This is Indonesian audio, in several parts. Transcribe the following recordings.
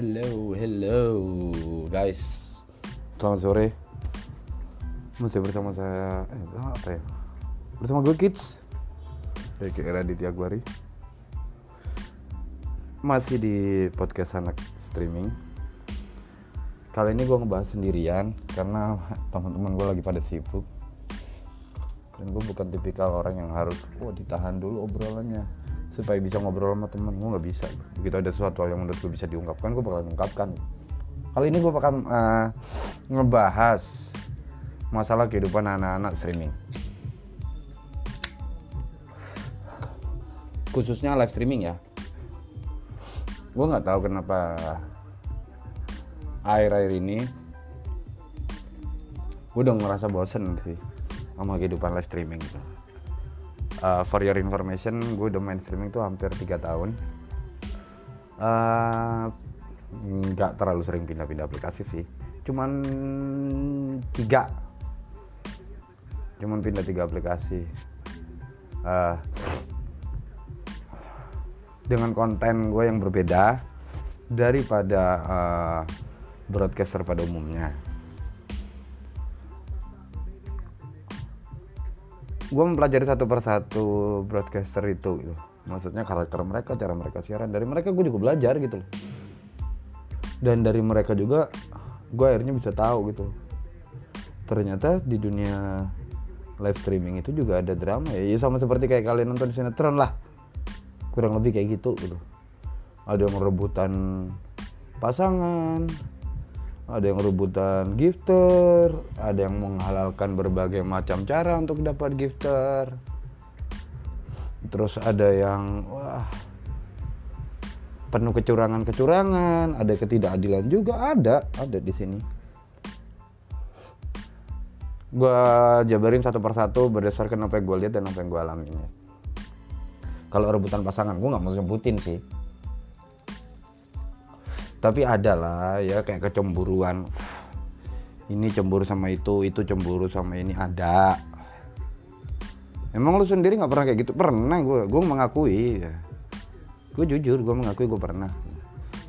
Hello, hello guys. Selamat sore. Masih bersama saya eh apa ya? Bersama gue Kids. Kayak Raditya Guari. Masih di podcast anak streaming. Kali ini gue ngebahas sendirian karena teman-teman gue lagi pada sibuk. Dan gue bukan tipikal orang yang harus, oh ditahan dulu obrolannya supaya bisa ngobrol sama temen. Gue nggak bisa. Begitu ada sesuatu yang menurut gue bisa diungkapkan gue bakal ungkapkan. Kali ini gue bakal uh, ngebahas masalah kehidupan anak-anak streaming. Khususnya live streaming ya. Gue nggak tahu kenapa air-air ini gue udah ngerasa bosen sih sama kehidupan live streaming gitu uh, for your information gue udah main streaming tuh hampir 3 tahun. Nggak uh, terlalu sering pindah-pindah aplikasi sih. Cuman tiga. Cuman pindah tiga aplikasi. Uh, dengan konten gue yang berbeda daripada uh, broadcaster pada umumnya gue mempelajari satu persatu broadcaster itu gitu. maksudnya karakter mereka cara mereka siaran. Dari mereka gue juga belajar gitu loh. Dan dari mereka juga gue akhirnya bisa tahu gitu ternyata di dunia live streaming itu juga ada drama ya, ya sama seperti kayak kalian nonton sinetron lah. Kurang lebih kayak gitu gitu. Ada yang pasangan ada yang rebutan gifter, ada yang menghalalkan berbagai macam cara untuk dapat gifter. Terus ada yang wah penuh kecurangan-kecurangan, ada ketidakadilan juga ada, ada di sini. Gua jabarin satu persatu berdasarkan apa yang gue lihat dan apa yang gue alami. Kalau rebutan pasangan, gue nggak mau sebutin sih tapi ada lah ya kayak kecemburuan. Ini cemburu sama itu itu cemburu sama ini ada. Emang lu sendiri nggak pernah kayak gitu? Pernah gue gue mengakui ya. Gue jujur gue mengakui gue pernah.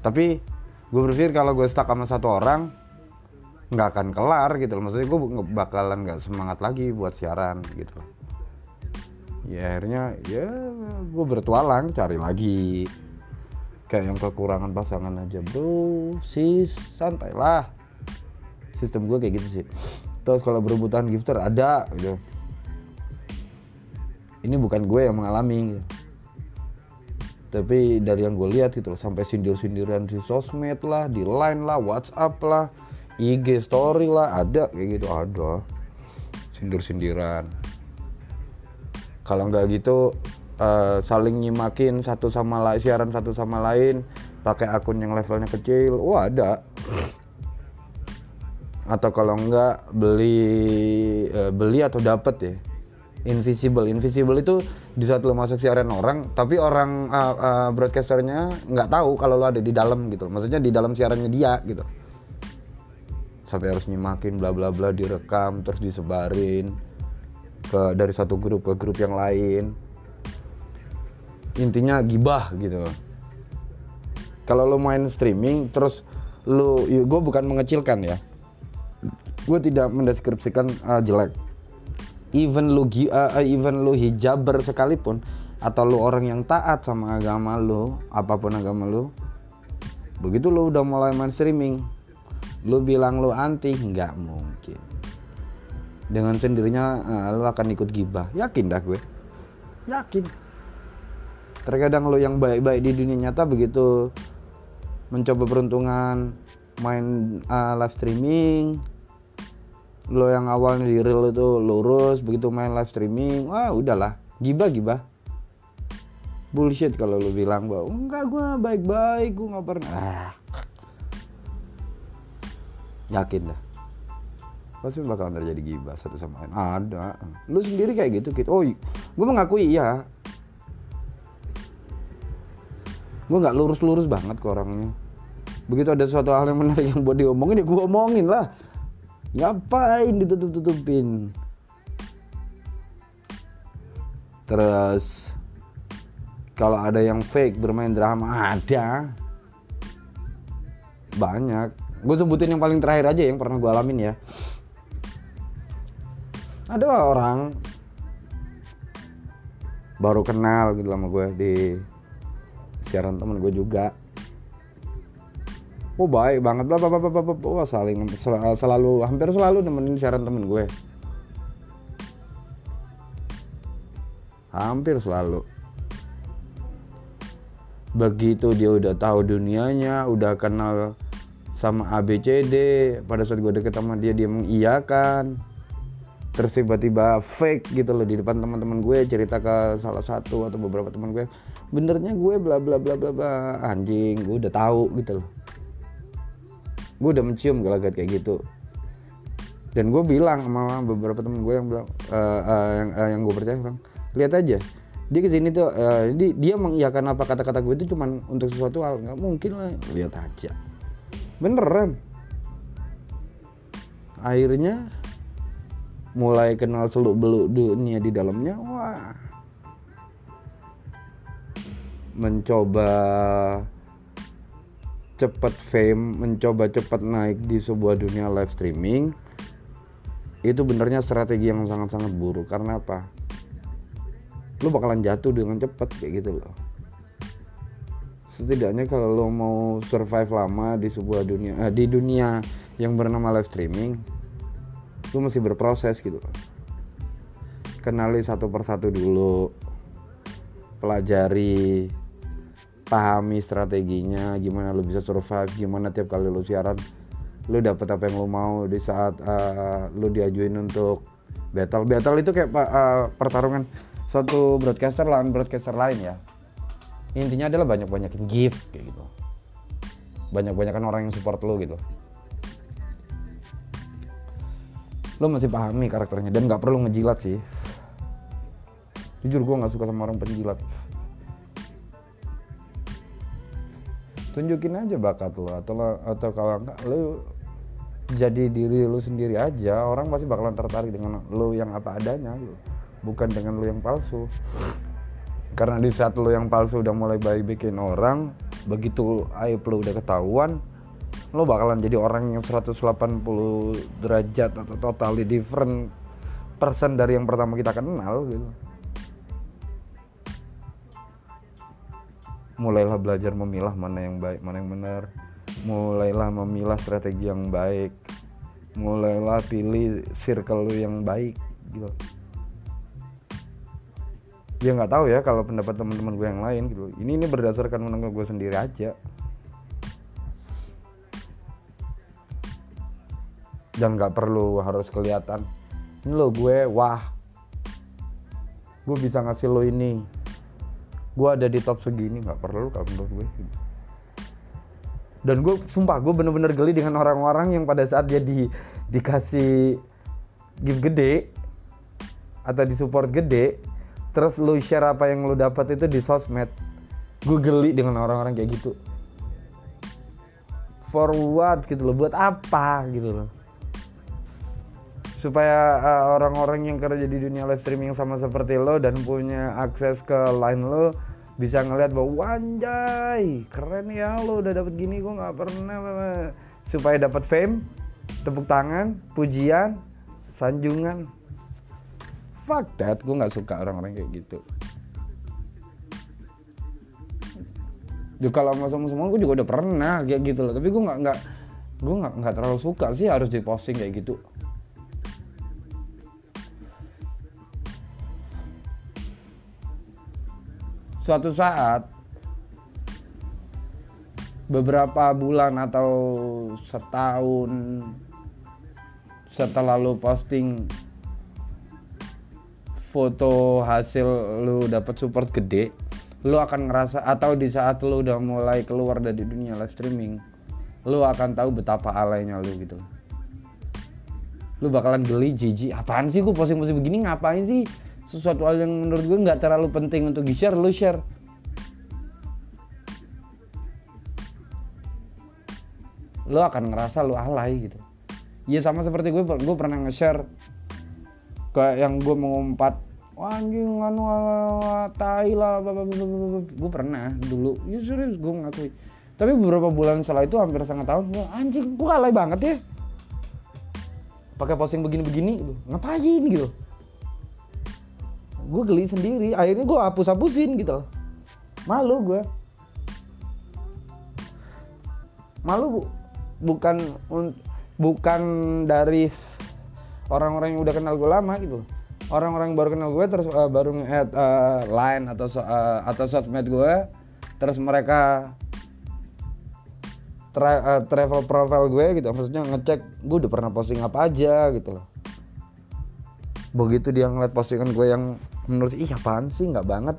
Tapi gue berpikir kalau gue stuck sama satu orang nggak akan kelar gitu loh. Maksudnya gue bakalan nggak semangat lagi buat siaran gitu ya akhirnya ya gue bertualang cari lagi kayak yang kekurangan pasangan aja bro. Sis santai lah sistem gue kayak gitu sih. Terus kalau berebutan gifter ada gitu. Ini bukan gue yang mengalami gitu. tapi dari yang gue lihat gitu loh sampai sindir-sindiran di sosmed lah di line lah whatsapp lah IG story lah ada kayak gitu ada. Sindir-sindiran. Kalau nggak gitu uh, saling nyimakin satu sama lain siaran satu sama lain pakai akun yang levelnya kecil wah ada. Atau kalau enggak beli uh, beli atau dapat ya. Invisible. Invisible itu di saat lo masuk siaran orang tapi orang uh, uh, broadcasternya nggak tahu kalau lo ada di dalam gitu. Maksudnya di dalam siarannya dia gitu. Sampai harus nyimakin bla bla bla direkam terus disebarin ke dari satu grup ke grup yang lain intinya gibah gitu. Kalau lo main streaming terus lo ya gue bukan mengecilkan ya. Gue tidak mendeskripsikan uh, jelek. Even lu uh, even lu hijaber sekalipun atau lu orang yang taat sama agama lu apa pun agama lu begitu lu udah mulai main streaming lu bilang lu anti nggak mungkin. Dengan sendirinya uh, lu akan ikut gibah. Yakin dah gue? Yakin terkadang lo yang baik-baik di dunia nyata begitu mencoba peruntungan main uh, live streaming lo yang awalnya di real itu lurus begitu main live streaming wah udahlah gibah bullshit kalau lo bilang bahwa enggak gue baik-baik gue nggak pernah. Ah. yakin dah. Pasti bakal terjadi gibah satu sama lain. Ada. Lu sendiri kayak gitu gitu oh gue mengakui iya gue nggak lurus-lurus banget ke orangnya. Begitu ada suatu hal yang menarik yang buat diomongin ya gue omongin lah. Ngapain ditutup-tutupin? Terus kalau ada yang fake bermain drama ada. Banyak. Gue sebutin yang paling terakhir aja yang pernah gue alamin ya. Ada orang baru kenal gitu sama gue di siaran temen gue juga. Oh baik banget. Bla bla bla bla bla wah saling sel selalu hampir selalu nemenin siaran temen gue. Hampir selalu. Begitu dia udah tahu dunianya udah kenal sama ABCD pada saat gue deket sama dia dia mengiyakan terus tiba-tiba fake gitu loh di depan teman-teman gue cerita ke salah satu atau beberapa teman gue. Benernya gue bla bla bla bla bla anjing gue udah tahu gitu loh. Gue udah mencium gelagat kayak gitu. Dan gue bilang sama beberapa temen gue yang bilang uh, uh, yang uh, yang gue percaya bang lihat aja dia ke sini tuh uh, dia, mengiyakan apa kata-kata gue itu cuman untuk sesuatu hal nggak mungkin lah lihat aja. Beneran. Akhirnya mulai kenal seluk beluk dunia di dalamnya wah. Mencoba cepat fame mencoba cepat naik di sebuah dunia live streaming itu benernya strategi yang sangat-sangat buruk. Karena apa? Lu bakalan jatuh dengan cepat kayak gitu loh. Setidaknya kalau lo mau survive lama di sebuah dunia eh, di dunia yang bernama live streaming lu masih berproses gitu kenali satu persatu dulu pelajari pahami strateginya gimana lu bisa survive gimana tiap kali lu siaran lu dapet apa yang lu mau di saat uh, lu diajuin untuk battle. Battle itu kayak uh, pertarungan satu broadcaster lawan broadcaster lain ya. Intinya adalah banyak banyakin gift kayak gitu. Banyak banyakan orang yang support lu gitu lo masih pahami karakternya dan nggak perlu ngejilat sih. Jujur gue nggak suka sama orang penjilat. Tunjukin aja bakat lo atau lo, atau kalau enggak lo jadi diri lo sendiri aja orang pasti bakalan tertarik dengan lo yang apa adanya gitu. bukan dengan lo yang palsu. Karena di saat lo yang palsu udah mulai baik bikin orang begitu aib lo udah ketahuan lo bakalan jadi orang yang 180 derajat atau totally different person dari yang pertama kita kenal gitu. Mulailah belajar memilah mana yang baik mana yang benar. Mulailah memilah strategi yang baik. Mulailah pilih circle lo yang baik gitu. Ya nggak tahu ya kalau pendapat teman-teman gue yang lain gitu. Ini ini berdasarkan menengah gue sendiri aja dan nggak perlu harus kelihatan. Ini lo gue wah. Gue bisa ngasih lo ini. Gue ada di top segini nggak perlu kalau menurut gue. Dan gue sumpah gue bener-bener geli dengan orang-orang yang pada saat dia di dikasih gift gede atau di support gede terus lo share apa yang lo dapat itu di sosmed. Gue geli dengan orang-orang kayak gitu. For what gitu loh buat apa gitu loh supaya uh, orang-orang yang kerja di dunia live streaming sama seperti lo dan punya akses ke line lo bisa ngeliat bahwa wanjay keren ya lo udah dapet gini gue nggak pernah supaya dapat fame tepuk tangan pujian sanjungan. Fuck that gue nggak suka orang-orang kayak gitu. Duh, kalau sama semua gue juga udah pernah kayak gitu loh. Tapi gue nggak nggak gue nggak terlalu suka sih harus diposting kayak gitu suatu saat beberapa bulan atau setahun setelah lu posting foto hasil lu dapat support gede lu akan ngerasa atau di saat lu udah mulai keluar dari dunia live streaming lu akan tahu betapa alaynya lu gitu. Lu bakalan geli jijik apaan sih gue posting-posting begini? Ngapain sih sesuatu hal yang menurut gue nggak terlalu penting untuk di share lu share. Lo akan ngerasa lo alay gitu. Iya sama seperti gue gue pernah nge-share kayak yang gue mengumpat anjing anu tai lah gue pernah dulu. Ya serius gue ngakui. Tapi beberapa bulan setelah itu hampir setengah tahun gua anjing gua alay banget ya. Pakai posting begini-begini gitu. Ngapain? gitu gue geli sendiri akhirnya gue hapus hapusin gitu. Loh malu gue malu bu bukan bukan dari orang-orang yang udah kenal gue lama gitu. Orang-orang baru kenal gue terus uh, baru nge-add uh, line atau uh, atau sosmed gue terus mereka tra uh, travel profile gue gitu. Maksudnya ngecek gue udah pernah posting apa aja? gitu loh. Begitu dia ngeliat postingan gue yang menurut ih apaan sih? Nggak banget.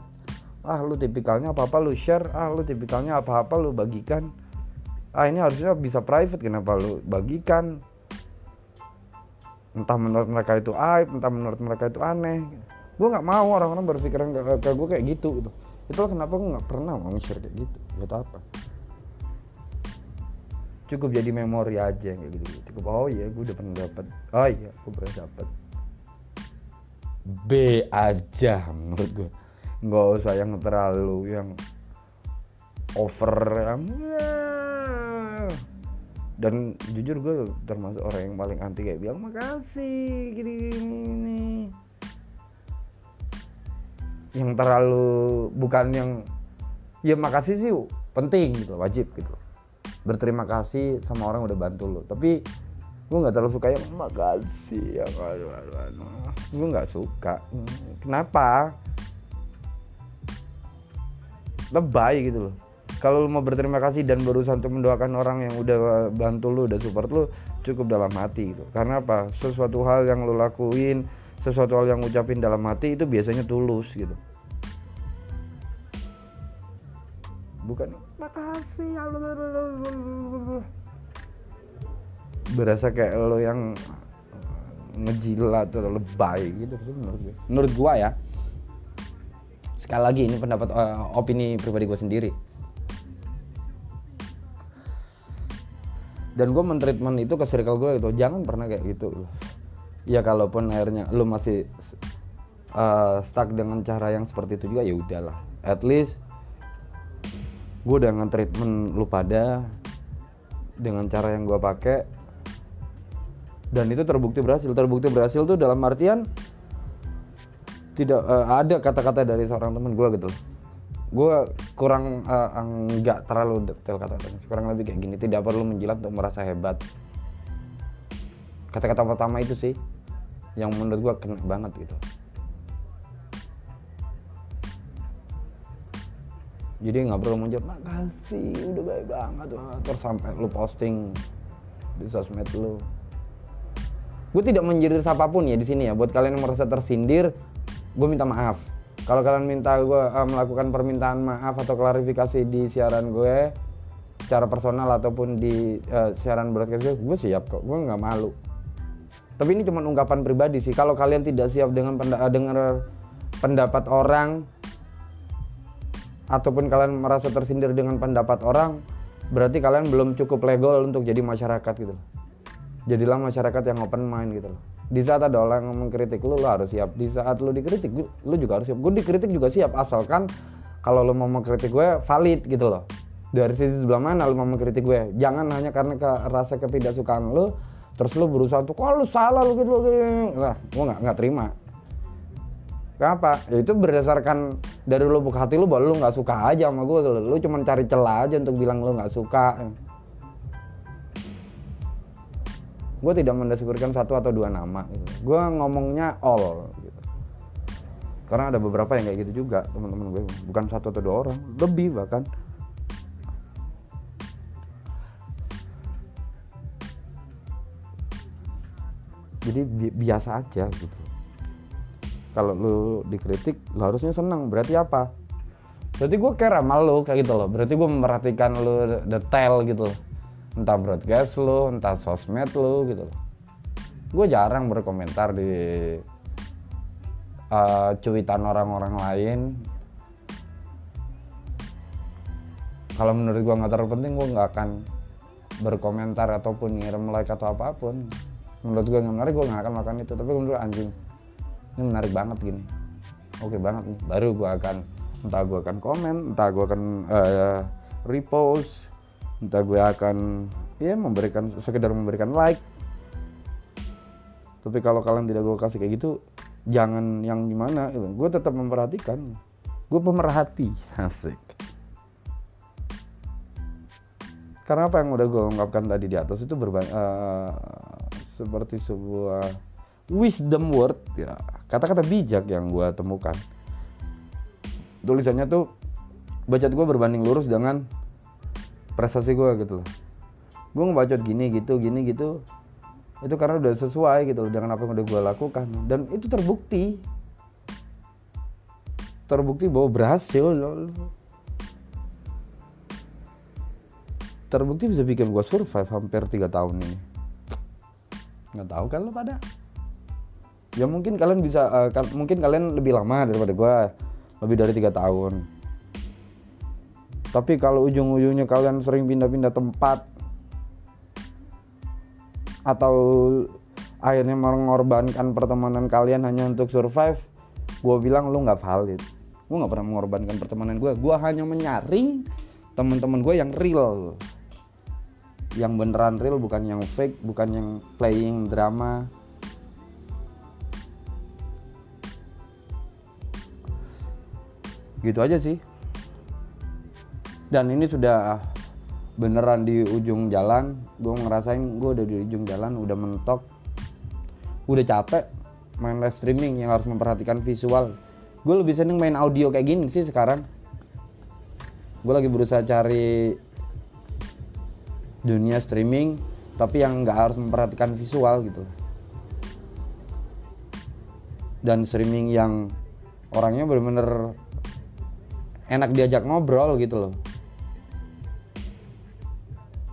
Ah lu tipikalnya apa apa lu share. Ah lu tipikalnya apa apa lu bagikan. Ah ini harusnya bisa private. Kenapa lu bagikan? Entah menurut mereka itu aib entah menurut mereka itu aneh. Gue nggak mau orang-orang berpikiran ke, ke gue kayak gitu gitu. Itulah kenapa gue nggak pernah mau share kayak gitu buat apa? Cukup jadi memori aja kayak gitu cukup oh iya gue udah pernah dapat oh iya gue pernah dapat B aja menurut gue nggak usah yang terlalu yang over yang dan jujur gue termasuk orang yang paling anti kayak bilang makasih gini gini yang terlalu bukan yang ya makasih sih penting gitu wajib gitu. Berterima kasih sama orang udah bantu lo tapi gue nggak terlalu suka yang makasih ya aduh. gue nggak suka kenapa lebay gitu loh kalau lu mau berterima kasih dan berusaha untuk mendoakan orang yang udah bantu lu, udah support lu, cukup dalam hati gitu. Karena apa? Sesuatu hal yang lu lakuin, sesuatu hal yang ucapin dalam hati itu biasanya tulus gitu. Bukan makasih ya berasa kayak lo yang ngejilat atau lebay gitu menurut gue. Menurut gua ya. Sekali lagi ini pendapat uh, opini pribadi gue sendiri dan gue mentreatment itu ke circle gue itu jangan pernah kayak gitu ya kalaupun akhirnya lu masih uh, stuck dengan cara yang seperti itu juga ya udahlah at least gue udah nge-treatment lu pada dengan cara yang gue pakai dan itu terbukti berhasil. Terbukti berhasil tuh dalam artian tidak uh, ada kata-kata dari seorang temen gue gitu. Gue kurang uh, enggak terlalu detail kata-katanya kurang lebih kayak gini. Tidak perlu menjilat untuk merasa hebat. Kata-kata pertama itu sih yang menurut gue kena banget gitu. Jadi nggak perlu menjawab makasih udah baik banget. Terus sampai lu posting di sosmed lu gue tidak menjadi siapa pun ya di sini ya. Buat kalian yang merasa tersindir gue minta maaf. Kalau kalian minta gue uh, melakukan permintaan maaf atau klarifikasi di siaran gue secara personal ataupun di uh, siaran broadcast gue, gue siap kok. Gue nggak malu. Tapi ini cuma ungkapan pribadi sih. Kalau kalian tidak siap dengan penda eh, dengar pendapat orang ataupun kalian merasa tersindir dengan pendapat orang berarti kalian belum cukup legal untuk jadi masyarakat gitu jadilah masyarakat yang open mind gitu loh. Di saat ada orang yang mengkritik lu, lu harus siap. Di saat lu dikritik lu juga harus siap. Gue dikritik juga siap asalkan kalau lu mau mengkritik gue valid gitu loh. Dari sisi sebelah mana lu mau mengkritik gue? Jangan hanya karena ke, rasa ketidaksukaan lu terus lu berusaha untuk oh lu salah lu gitu, gitu. lah gue nggak nggak terima. Kenapa? Ya itu berdasarkan dari lu buka hati lu bahwa lu nggak suka aja sama gue, lu cuma cari celah aja untuk bilang lu nggak suka gue tidak mendeskripsikan satu atau dua nama gitu. gue ngomongnya all gitu. karena ada beberapa yang kayak gitu juga teman-teman gue. Bukan satu atau dua orang lebih bahkan. Jadi bi biasa aja gitu. Kalau lu dikritik lu harusnya senang. Berarti apa? Berarti gue care sama lu kayak gitu loh. Berarti gue memperhatikan lu detail gitu loh entah broadcast lo entah sosmed lo gitu gue jarang berkomentar di uh, cuitan orang-orang lain. Kalau menurut gue nggak terlalu penting gue nggak akan berkomentar ataupun ngirim like atau apa pun. Menurut gue nggak menarik gue nggak akan makan itu. Tapi menurut anjing ini menarik banget gini. Oke banget nih. Baru gue akan entah gue akan komen entah gue akan uh, repost entah gue akan ya memberikan sekedar memberikan like. Tapi kalau kalian tidak gue kasih kayak gitu jangan yang gimana. Gue tetap memperhatikan. Gue pemerhati. Asik. Karena apa yang udah gue ungkapkan tadi di atas itu uh, seperti sebuah wisdom word ya. Kata-kata bijak yang gue temukan. Tulisannya tuh bacot gue berbanding lurus dengan prestasi gue gitu. Loh gue ngebacot gini gitu gini gitu. Itu karena udah sesuai gitu loh dengan apa yang udah gue lakukan. Dan itu terbukti. Terbukti bahwa berhasil. Terbukti bisa bikin gue survive hampir tiga tahun ini. Nggak tahu kan lo pada? Ya mungkin kalian bisa uh, ka mungkin kalian lebih lama daripada gue lebih dari tiga tahun tapi kalau ujung-ujungnya kalian sering pindah-pindah tempat atau akhirnya mengorbankan pertemanan kalian hanya untuk survive gue bilang lu nggak valid. Gue nggak pernah mengorbankan pertemanan gue gue hanya menyaring teman-teman gue yang real. Yang beneran real bukan yang fake bukan yang playing drama. Gitu aja sih dan ini sudah beneran di ujung jalan. Gue ngerasain gue udah di ujung jalan udah mentok. Udah capek main live streaming yang harus memperhatikan visual. Gue lebih seneng main audio kayak gini sih sekarang. Gue lagi berusaha cari dunia streaming tapi yang nggak harus memperhatikan visual gitu. Dan streaming yang orangnya bener-bener enak diajak ngobrol gitu loh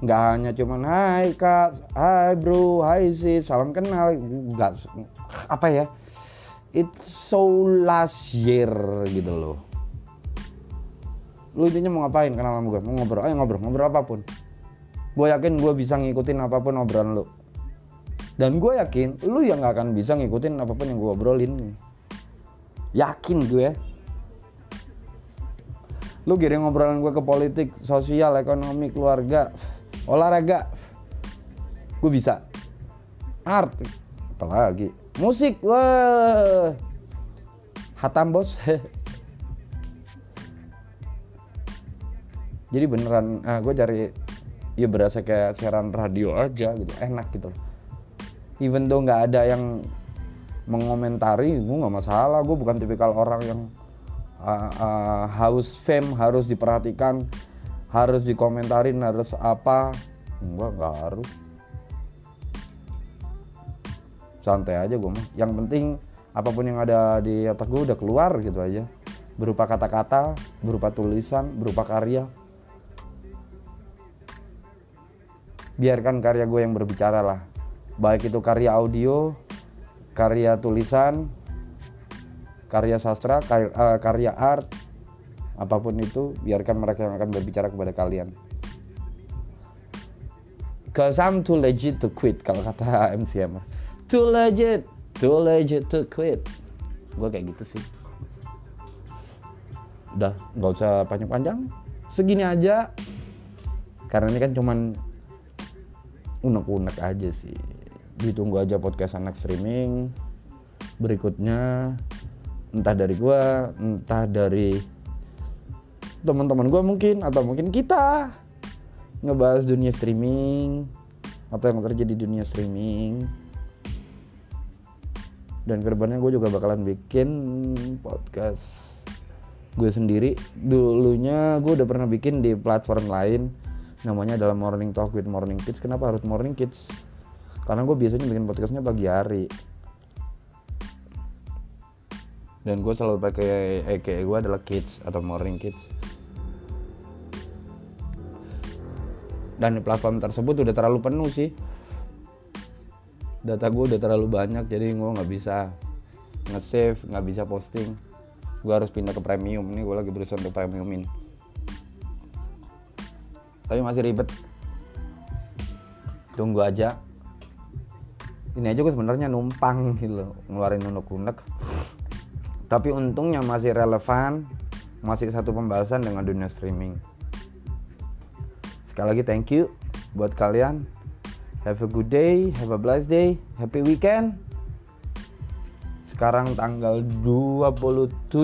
nggak hanya cuman hai kak. Hai bro. Hai sis. Salam kenal. Nggak apa ya? It's so last year gitu loh. Lu intinya mau ngapain? Kenal sama gue? Mau ngobrol? Ayo ngobrol. Ngobrol apa pun. Gue yakin gue bisa ngikutin apa pun obrolan lu. Dan gue yakin lu yang gak akan bisa ngikutin apa pun yang gue obrolin. Yakin gue lu kirim ngobrolan gue ke politik sosial ekonomi keluarga olahraga. Gue bisa. Art. Apalagi musik. Wah. Hatam bos. Jadi beneran ah gue cari ya berasa kayak siaran radio aja gitu. Enak gitu. Even though nggak ada yang mengomentari gue nggak masalah. Gue bukan tipikal orang yang uh, uh, haus fame harus diperhatikan harus dikomentarin harus apa? Enggak nggak harus. Santai aja gue mah. Yang penting apa pun yang ada di otak gue udah keluar gitu aja. Berupa kata-kata berupa tulisan berupa karya. Biarkan karya gue yang berbicara lah. Baik itu karya audio karya tulisan karya sastra eh, karya art apa pun itu biarkan mereka yang akan berbicara kepada kalian. Cause I'm too legit to quit kalau kata MCM too legit too legit to quit. Gue kayak gitu sih. Udah nggak usah panjang-panjang. Segini aja. Karena ini kan cuman unek-unek aja sih. Ditunggu aja podcast anak streaming berikutnya. Entah dari gua entah dari teman-teman gua mungkin atau mungkin kita ngebahas dunia streaming apa yang terjadi di dunia streaming. Dan ke depannya gue juga bakalan bikin podcast gue sendiri. Dulunya gue udah pernah bikin di platform lain namanya adalah Morning Talk with Morning Kids. Kenapa harus Morning Kids? Karena gue biasanya bikin podcastnya pagi hari. Dan gue selalu pakai EKE gue adalah Kids atau Morning Kids dan platform tersebut udah terlalu penuh sih. Data gue udah terlalu banyak jadi gue nggak bisa nge-save nggak bisa posting. Gue harus pindah ke premium. Ini gue lagi berusaha untuk premiumin. Tapi masih ribet. Tunggu aja. Ini aja gue sebenarnya numpang gitu ngeluarin unek-unek. Tapi untungnya masih relevan masih satu pembahasan dengan dunia streaming sekali lagi thank you buat kalian. Have a good day have a blessed day happy weekend. Sekarang tanggal 27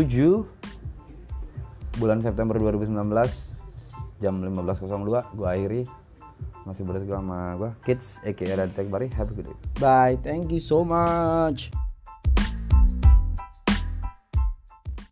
bulan September 2019 jam 15.02 gue akhiri. Masih bersama gue Kids aka Radtek Bari. Have a good day. Bye thank you so much